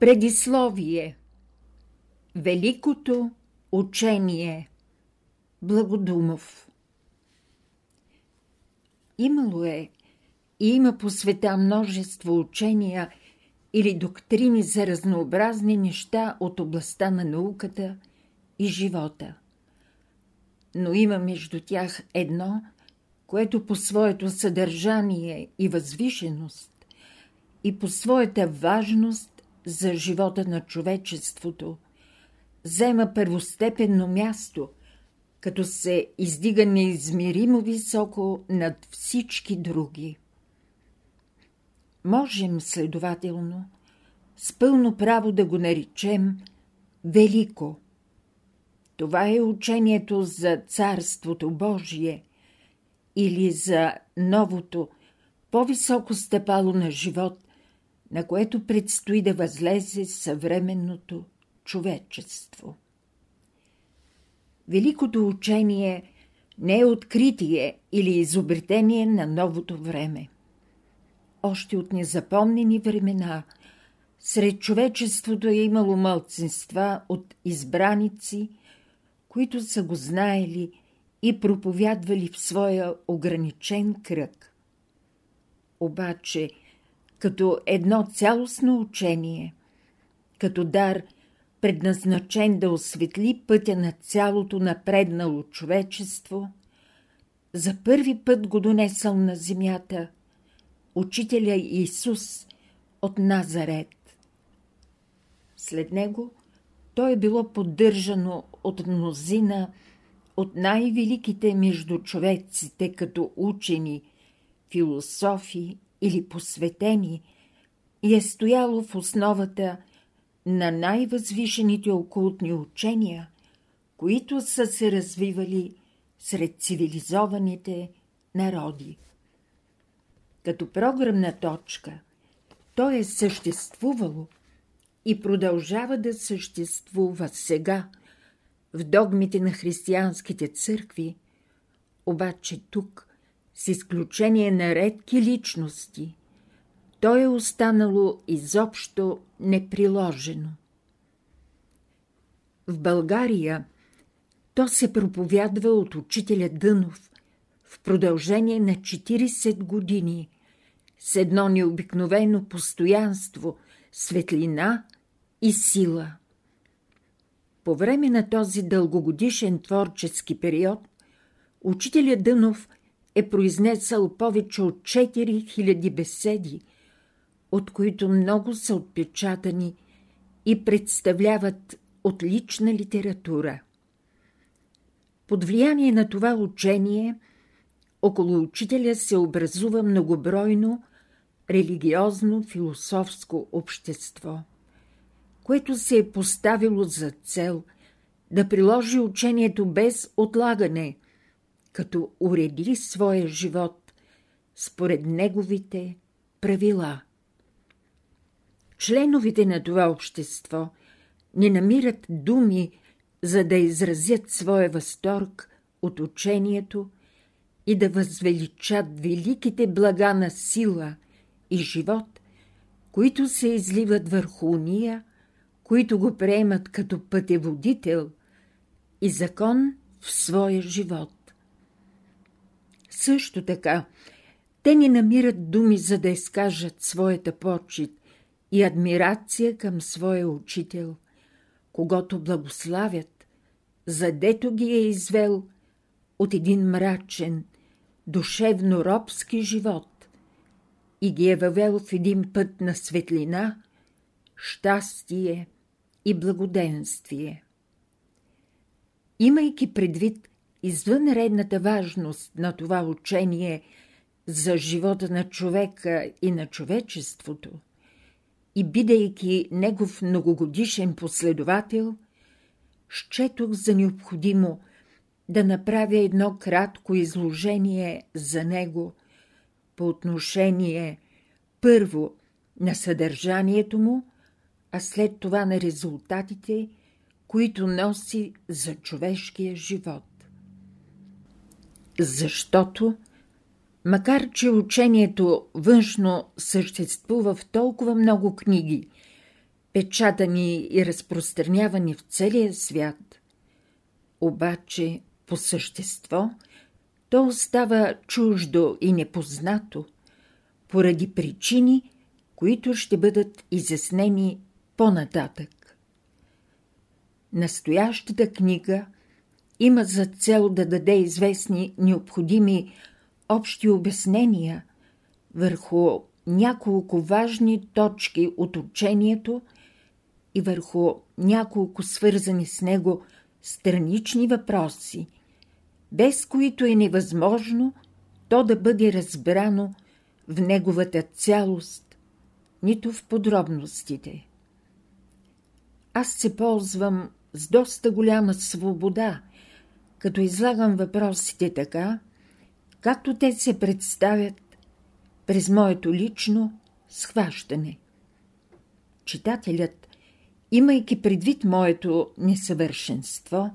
Предисловие. Великото учение. Благодумов. Имало е и има по света множество учения или доктрини за разнообразни неща от областта на науката и живота. Но има между тях едно, което по своето съдържание и възвишеност и по своята важност за живота на човечеството взема първостепенно място, като се издига неизмеримо високо над всички други. Можем, следователно, с пълно право да го наречем Велико. Това е учението за Царството Божие или за новото, по-високо стъпало на живот, на което предстои да възлезе съвременното човечество. Великото учение не е откритие или изобретение на новото време. Още от незапомнени времена сред човечеството е имало мълцинства от избраници, които са го знаели и проповядвали в своя ограничен кръг. Обаче, като едно цялостно учение, като дар, предназначен да осветли пътя на цялото напреднало човечество, за първи път го донесъл на земята учителя Исус от Назарет. След него то е било поддържано от мнозина от най-великите между човеците като учени, философи или посветени и е стояло в основата на най-възвишените окултни учения, които са се развивали сред цивилизованите народи. Като програмна точка, то е съществувало и продължава да съществува сега в догмите на християнските църкви, обаче тук, с изключение на редки личности, то е останало изобщо неприложено. В България то се проповядва от учителя Дънов в продължение на 40 години с едно необикновено постоянство, светлина и сила. По време на този дългогодишен творчески период учителя Дънов е произнесъл повече от 4000 беседи, от които много са отпечатани и представляват отлична литература. Под влияние на това учение около учителя се образува многобройно религиозно-философско общество, което се е поставило за цел да приложи учението без отлагане, като уреди своя живот според неговите правила. Членовете на това общество не намират думи, за да изразят своя възторг от учението и да възвеличат великите блага на сила и живот, които се изливат върху уния, които го приемат като пътеводител и закон в своя живот. Също така, те не намират думи, за да изкажат своята почет и адмирация към своя учител, когато благославят, задето ги е извел от един мрачен, душевно-робски живот и ги е въвел в един път на светлина, щастие и благоденствие. Имайки предвид извънредната важност на това учение за живота на човека и на човечеството, и бидейки негов многогодишен последовател, щетох за необходимо да направя едно кратко изложение за него по отношение първо на съдържанието му, а след това на резултатите, които носи за човешкия живот. Защото Макар, че учението външно съществува в толкова много книги, печатани и разпространявани в целия свят, обаче по същество то остава чуждо и непознато, поради причини, които ще бъдат изяснени по-нататък. Настоящата книга има за цел да даде известни необходими общи обяснения върху няколко важни точки от учението и върху няколко свързани с него странични въпроси, без които е невъзможно то да бъде разбрано в неговата цялост, нито в подробностите. Аз се ползвам с доста голяма свобода, като излагам въпросите така, както те се представят през моето лично схващане. Читателят, имайки предвид моето несъвършенство,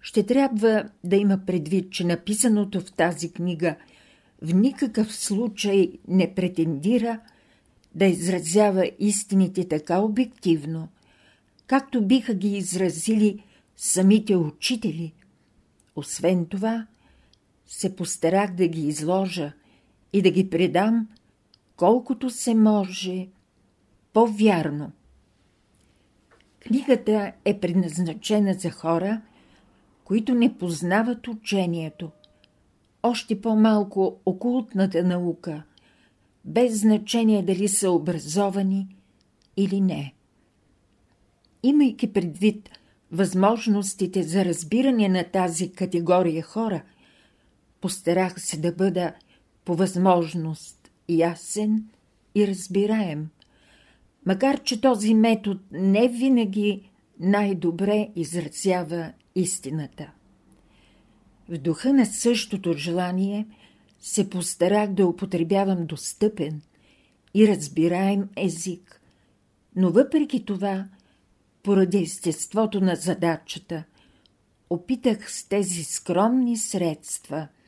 ще трябва да има предвид, че написаното в тази книга в никакъв случай не претендира да изразява истините така обективно, както биха ги изразили самите учители. Освен това, се постарах да ги изложа и да ги предам колкото се може по-вярно. Книгата е предназначена за хора, които не познават учението, още по-малко окултната наука, без значение дали са образовани или не. Имайки предвид възможностите за разбиране на тази категория хора, постарах се да бъда по възможност ясен и разбираем, макар че този метод не винаги най-добре изразява истината. В духа на същото желание се постарах да употребявам достъпен и разбираем език, но въпреки това, поради естеството на задачата, опитах с тези скромни средства –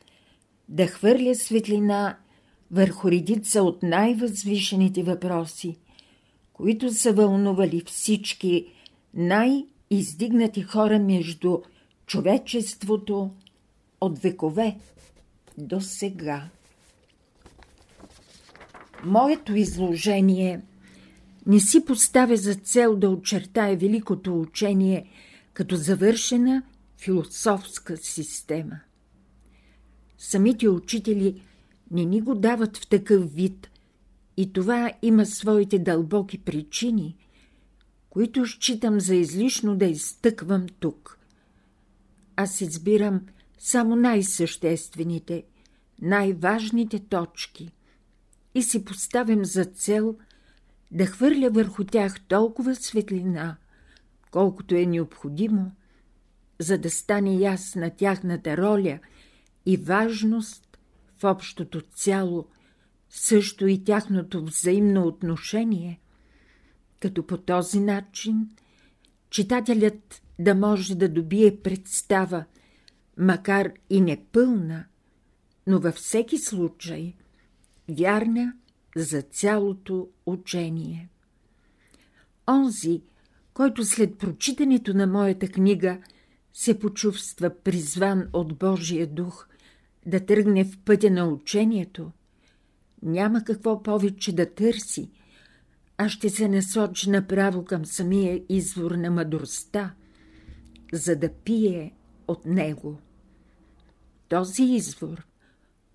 да хвърля светлина върху редица от най-възвишените въпроси, които са вълнували всички най-издигнати хора между човечеството от векове до сега. Моето изложение не си поставя за цел да очертая великото учение като завършена философска система – самите учители не ни го дават в такъв вид и това има своите дълбоки причини, които считам за излишно да изтъквам тук. Аз избирам само най-съществените, най-важните точки и си поставям за цел да хвърля върху тях толкова светлина, колкото е необходимо, за да стане ясна тяхната роля – и важност в общото цяло, също и тяхното взаимно отношение, като по този начин читателят да може да добие представа, макар и непълна, но във всеки случай вярна за цялото учение. Онзи, който след прочитането на моята книга се почувства призван от Божия дух да тръгне в пътя на учението, няма какво повече да търси, а ще се насочи направо към самия извор на мъдростта, за да пие от него. Този извор,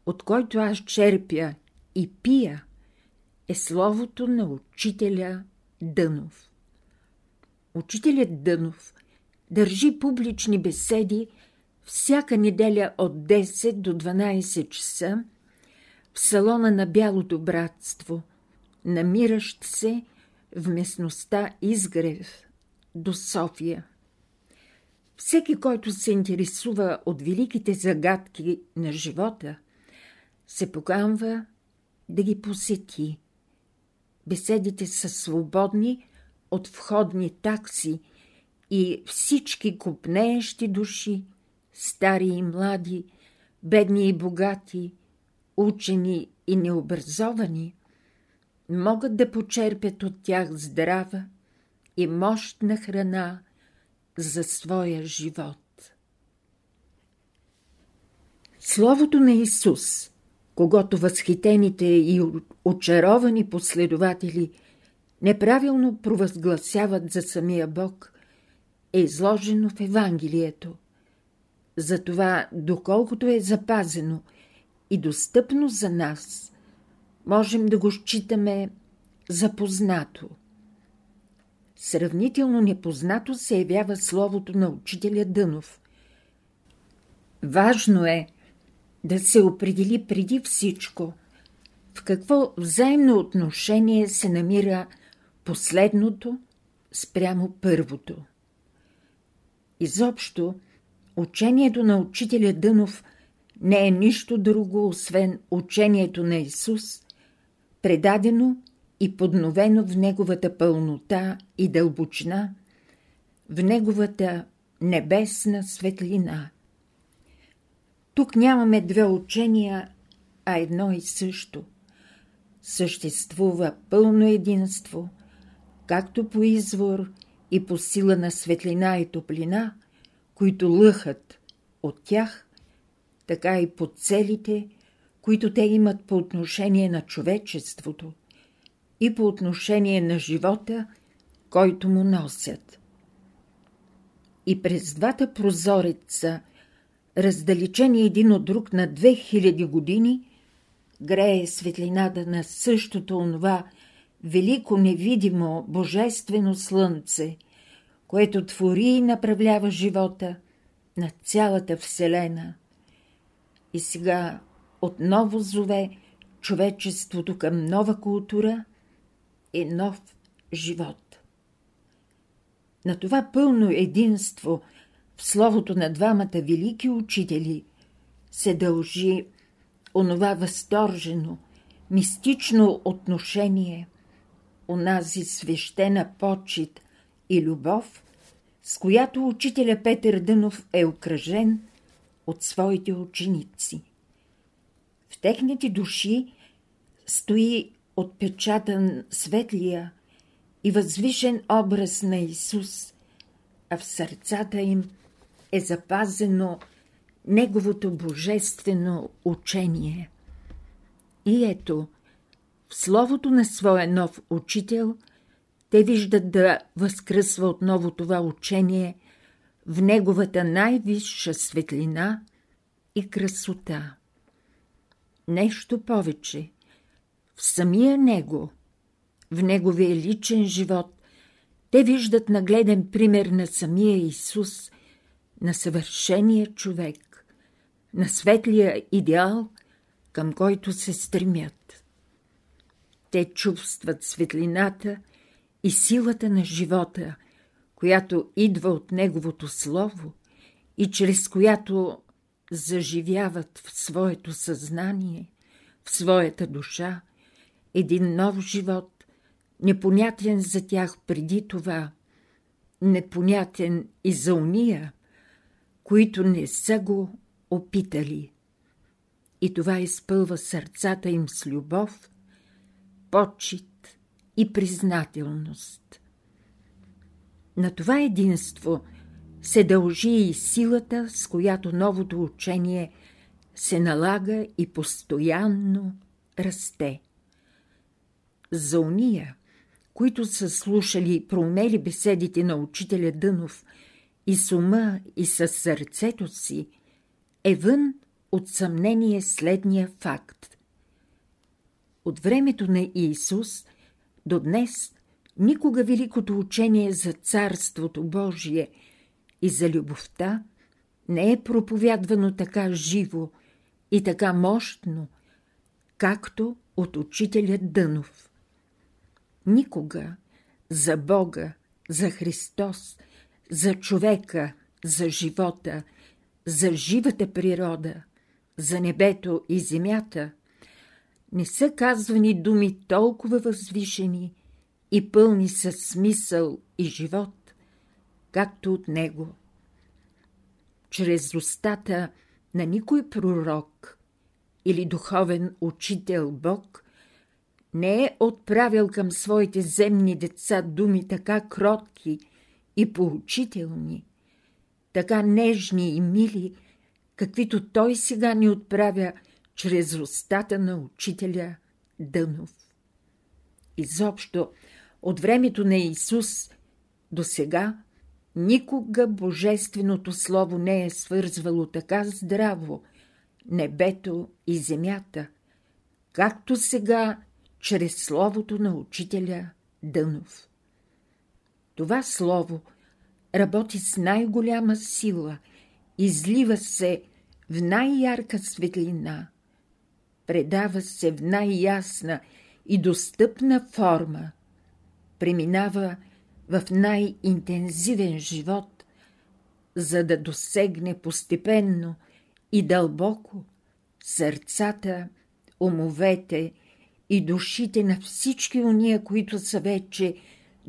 от който аз черпя и пия, е словото на учителя Дънов. Учителят Дънов държи публични беседи всяка неделя от 10 до 12 часа в салона на Бялото братство, намиращ се в местността Изгрев до София. Всеки, който се интересува от великите загадки на живота, се поканва да ги посети. Беседите са свободни от входни такси и всички купнеещи души – стари и млади, бедни и богати, учени и необразовани, могат да почерпят от тях здрава и мощна храна за своя живот. Словото на Исус, когато възхитените и очаровани последователи неправилно провъзгласяват за самия Бог, е изложено в Евангелието. Затова, доколкото е запазено и достъпно за нас, можем да го считаме запознато. Сравнително непознато се явява словото на учителя Дънов. Важно е да се определи преди всичко в какво взаимно отношение се намира последното спрямо първото. Изобщо, учението на учителя Дънов не е нищо друго, освен учението на Исус, предадено и подновено в неговата пълнота и дълбочина, в неговата небесна светлина. Тук нямаме две учения, а едно и също. Съществува пълно единство, както по извор и по сила на светлина и топлина, които лъхат от тях, така и по целите, които те имат по отношение на човечеството и по отношение на живота, който му носят. И през двата прозореца, раздалечени един от друг на 2000 години, грее светлината на същото онова велико невидимо божествено слънце, което твори и направлява живота на цялата Вселена. И сега отново зове човечеството към нова култура и нов живот. На това пълно единство словото на двамата велики учители се дължи онова възторжено, мистично отношение, онази свещена почет и любов, с която учителя Петър Дънов е окръжен от своите ученици. В техните души стои отпечатан светлия и възвишен образ на Исус, а в сърцата им е запазено Неговото божествено учение. И ето, в словото на своя нов учител, те виждат да възкръсва отново това учение в неговата най-висша светлина и красота. Нещо повече. В самия него, в неговия личен живот, те виждат нагледен пример на самия Исус, на съвършения човек, на светлия идеал, към който се стремят. Те чувстват светлината и силата на живота, която идва от Неговото Слово и чрез която заживяват в своето съзнание, в своята душа, един нов живот, непонятен за тях преди това, непонятен и за уния, които не са го опитали. И това изпълва сърцата им с любов, почет и признателност. На това единство се дължи и силата, с която новото учение се налага и постоянно расте. За уния, които са слушали и проумели беседите на учителя Дънов и с ума и с сърцето си, е вън от съмнение следния факт. От времето на Иисус до днес никога великото учение за Царството Божие и за любовта не е проповядвано така живо и така мощно, както от учителя Дънов. Никога за Бога, за Христос, за човека, за живота, за живата природа, за небето и земята, не са казвани думи толкова възвишени и пълни със смисъл и живот, както от него. Чрез устата на никой пророк или духовен учител Бог не е отправил към своите земни деца думи така кротки и поучителни, така нежни и мили, каквито той сега ни отправя чрез устата на учителя Дънов. Изобщо, от времето на Исус до сега никога Божественото Слово не е свързвало така здраво небето и земята, както сега чрез Словото на учителя Дънов. Това Слово работи с най-голяма сила, излива се в най-ярка светлина, предава се в най-ясна и достъпна форма, преминава в най-интензивен живот, за да досегне постепенно и дълбоко сърцата, умовете и душите на всички уния, които са вече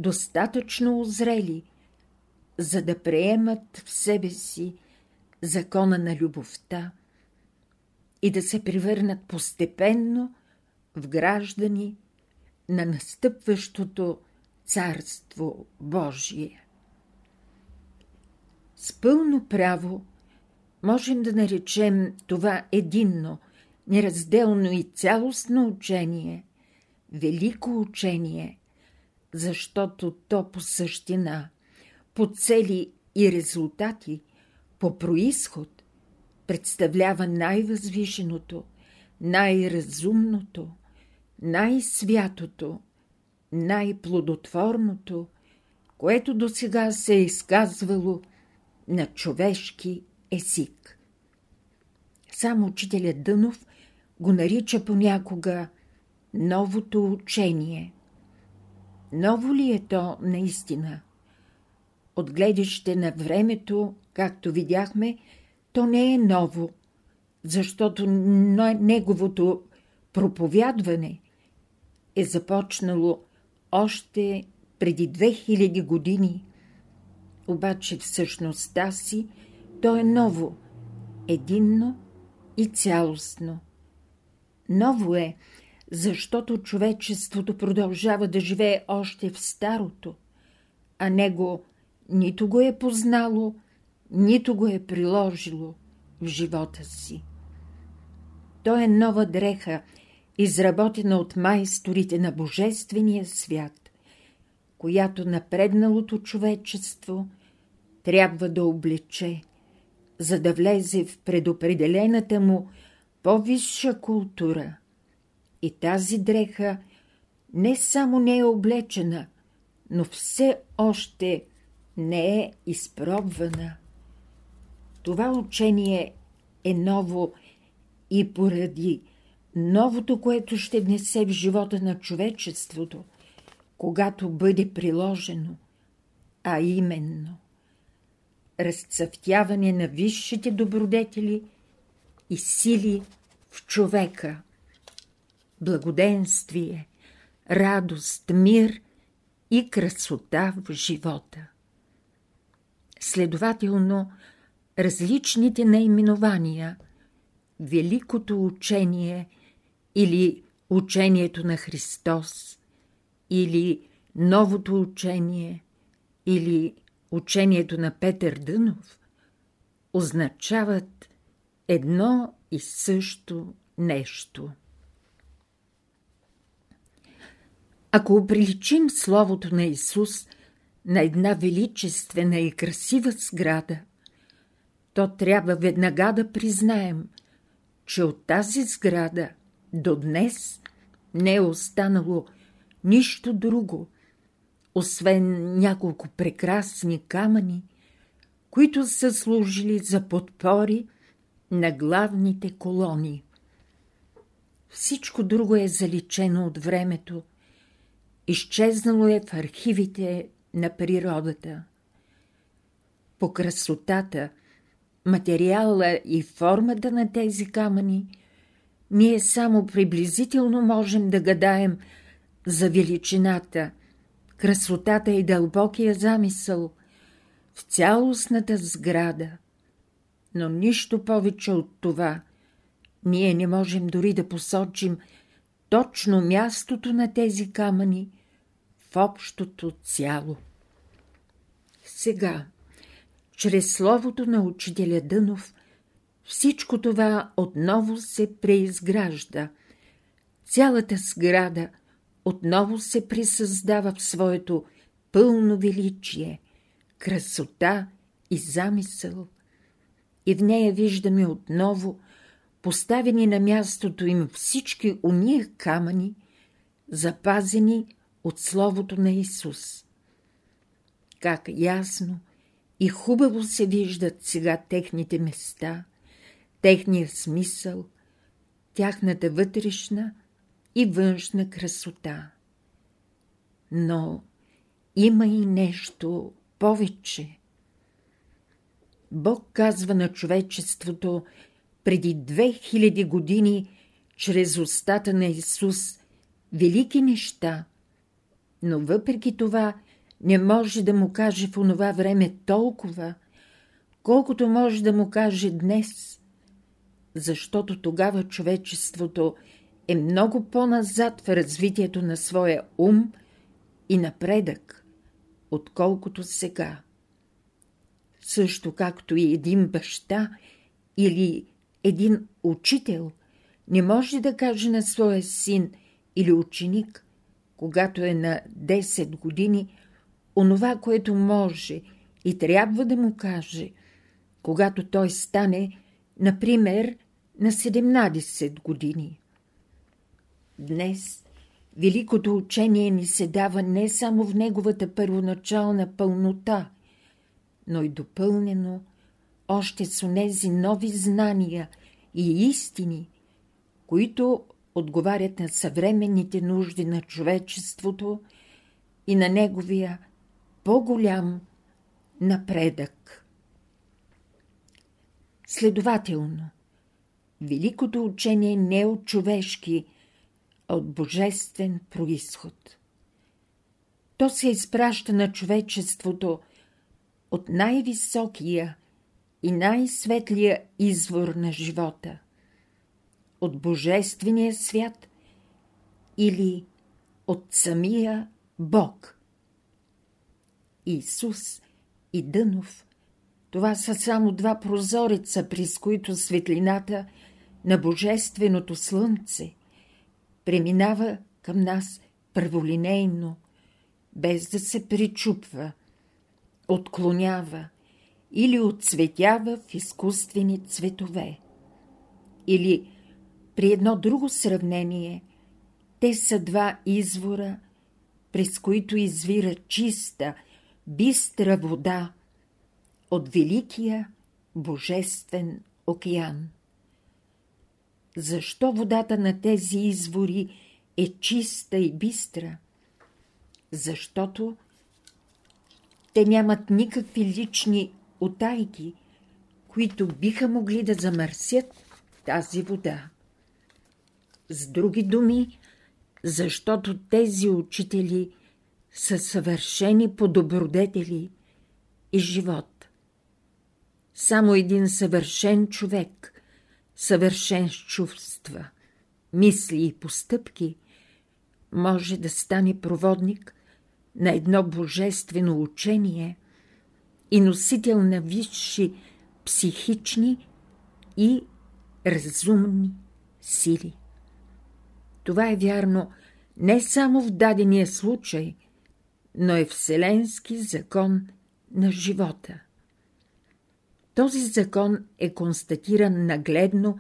достатъчно озрели, за да приемат в себе си закона на любовта и да се превърнат постепенно в граждани на настъпващото Царство Божие. С пълно право можем да наречем това единно, неразделно и цялостно учение, велико учение, защото то по същина, по цели и резултати, по происход представлява най-възвишеното, най-разумното, най-святото, най-плодотворното, което до сега се е изказвало на човешки език. Само учителят Дънов го нарича понякога новото учение. Ново ли е то наистина? От гледище на времето, както видяхме, то не е ново, защото неговото проповядване е започнало още преди 2000 години, обаче в същността си то е ново, единно и цялостно. Ново е, защото човечеството продължава да живее още в старото, а него нито го е познало, нито го е приложило в живота си. То е нова дреха, изработена от майсторите на Божествения свят, която напредналото човечество трябва да облече, за да влезе в предопределената му по-висша култура. И тази дреха не само не е облечена, но все още не е изпробвана. Това учение е ново и поради новото, което ще внесе в живота на човечеството, когато бъде приложено, а именно разцъфтяване на висшите добродетели и сили в човека, благоденствие, радост, мир и красота в живота. Следователно, различните наименования, Великото учение – или учението на Христос, или новото учение, или учението на Петър Дънов, означават едно и също нещо. Ако оприличим Словото на Исус на една величествена и красива сграда, то трябва веднага да признаем, че от тази сграда – до днес не е останало нищо друго, освен няколко прекрасни камъни, които са служили за подпори на главните колони. Всичко друго е заличено от времето, изчезнало е в архивите на природата. По красотата, материала и формата на тези камъни – ние само приблизително можем да гадаем за величината, красотата и дълбокия замисъл в цялостната сграда. Но нищо повече от това ние не можем дори да посочим точно мястото на тези камъни общото цяло. Сега, чрез словото на учителя Дънов, всичко това отново се преизгражда. Цялата сграда отново се присъздава в своето пълно величие, красота и замисъл. И в нея виждаме отново поставени на мястото им всички уния камъни, запазени от Словото на Исус. Как ясно и хубаво се виждат сега техните места, техния смисъл, тяхната вътрешна и външна красота. Но има и нещо повече. Бог казва на човечеството преди 2000 години чрез устата на Исус велики неща, но въпреки това не може да му каже в онова време толкова, колкото може да му каже днес, защото тогава човечеството е много по-назад в развитието на своя ум и напредък, отколкото сега. Също както и един баща или един учител не може да каже на своя син или ученик, когато е на 10 години, онова, което може и трябва да му каже, когато той стане, например, на 17 години. Днес великото учение ни се дава не само в неговата първоначална пълнота, но и допълнено още с онези нови знания и истини, които отговарят на съвременните нужди на човечеството и на неговия по-голям напредък. Следователно, великото учение не е от човешки, а от божествен происход. То се изпраща на човечеството от най-високия и най-светлия извор на живота, от Божествения свят или от самия Бог. Исус и Дънов – това са само два прозореца, през които светлината на Божественото Слънце преминава към нас първолинейно, без да се причупва, отклонява – или отцветява в изкуствени цветове. Или при едно друго сравнение, те са два извора, през които извира чиста, бистра вода от великия божествен океан. Защо водата на тези извори е чиста и бистра? Защото те нямат никакви лични отайки, които биха могли да замърсят тази вода. С други думи, защото тези учители са съвършени по добродетели и живот. Само един съвършен човек, съвършен с чувства, мисли и постъпки, може да стане проводник на едно божествено учение – и носител на висши психични и разумни сили. Това е вярно не само в дадения случай, но е вселенски закон на живота. Този закон е констатиран нагледно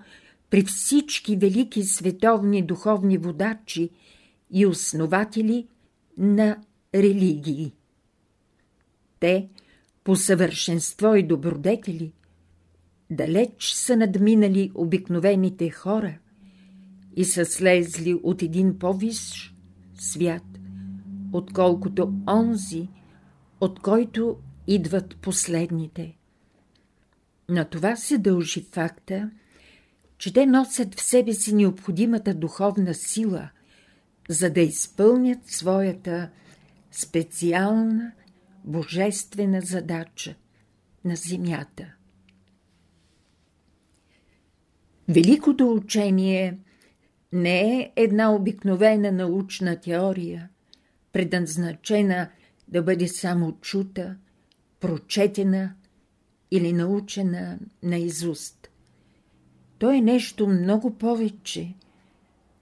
при всички велики световни духовни водачи и основатели на религии. Те – по съвършенство и добродетели, далеч са надминали обикновените хора и са слезли от един по-висш свят, отколкото онзи, от който идват последните. На това се дължи факта, че те носят в себе си необходимата духовна сила, за да изпълнят своята специална божествена задача на Земята. Великото учение не е една обикновена научна теория, предназначена да бъде само чута, прочетена или научена наизуст. То е нещо много повече.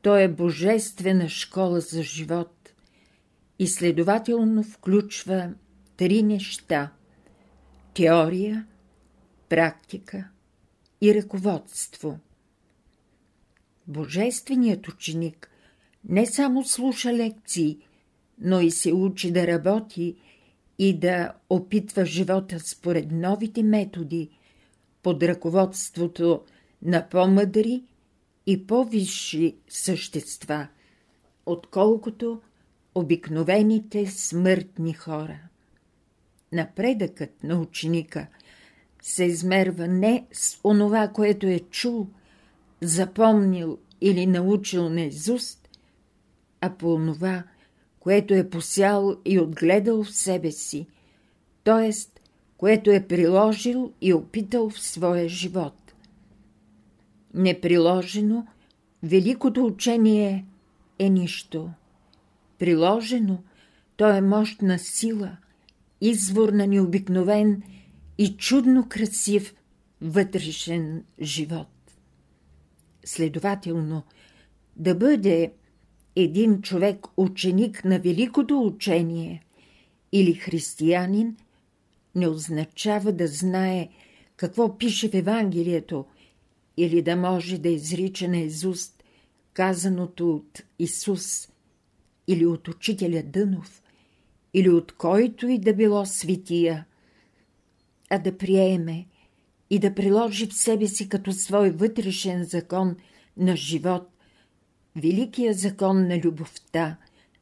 То е божествена школа за живот и следователно включва три неща – теория, практика и ръководство. Божественият ученик не само слуша лекции, но и се учи да работи и да опитва живота според новите методи, под ръководството на по-мъдри и по-висши същества, отколкото обикновените смъртни хора. Напредъкът на ученика се измерва не с онова, което е чул, запомнил или научил наизуст, а по онова, което е посял и отгледал в себе си, т.е. което е приложил и опитал в своя живот. Неприложено, великото учение е нищо. Приложено, то е мощна сила, извор на необикновен и чудно красив вътрешен живот. Следователно, да бъде един човек ученик на великото учение или християнин не означава да знае какво пише в Евангелието или да може да изрича на Езуст казаното от Исус или от учителя Дънов или от който и да било светия, а да приеме и да приложи в себе си като свой вътрешен закон на живот великия закон на любовта,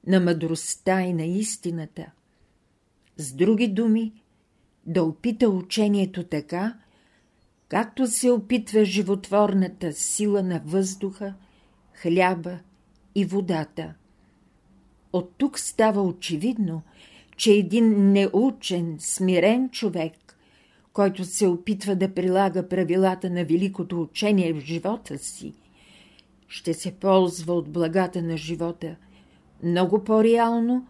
на мъдростта и на истината. С други думи, да опита учението така, както се опитва животворната сила на въздуха, хляба и водата. От тук става очевидно, че един неучен, смирен човек, който се опитва да прилага правилата на великото учение в живота си – ще се ползва от благата на живота много по-реално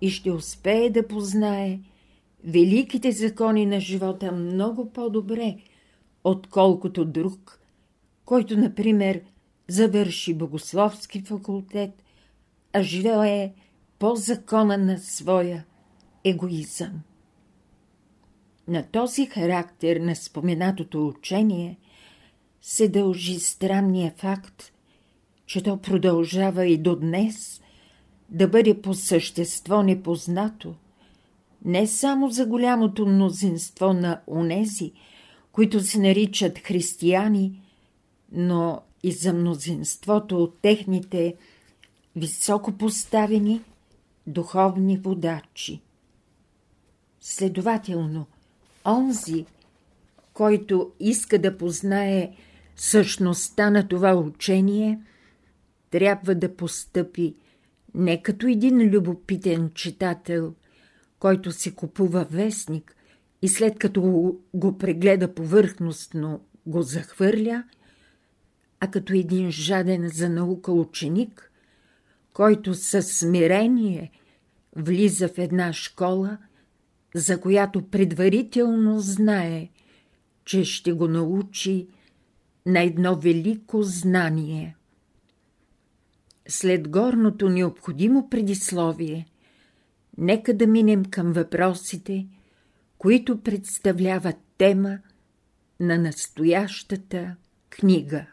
и ще успее да познае великите закони на живота много по-добре, отколкото друг, който, например, завърши богословски факултет, а живее по закона на своя егоизъм. На този характер на споменатото учение се дължи странния факт, че то продължава и до днес да бъде по същество непознато, не само за голямото мнозинство на онези, които се наричат християни, но и за мнозинството от техните високопоставени духовни водачи. Следователно, онзи, който иска да познае същността на това учение – трябва да постъпи не като един любопитен читател, който си купува вестник и след като го прегледа повърхностно го захвърля, а като един жаден за наука ученик, който със смирение влиза в една школа, за която предварително знае, че ще го научи на едно велико знание – след горното необходимо предисловие, нека да минем към въпросите, които представляват тема на настоящата книга.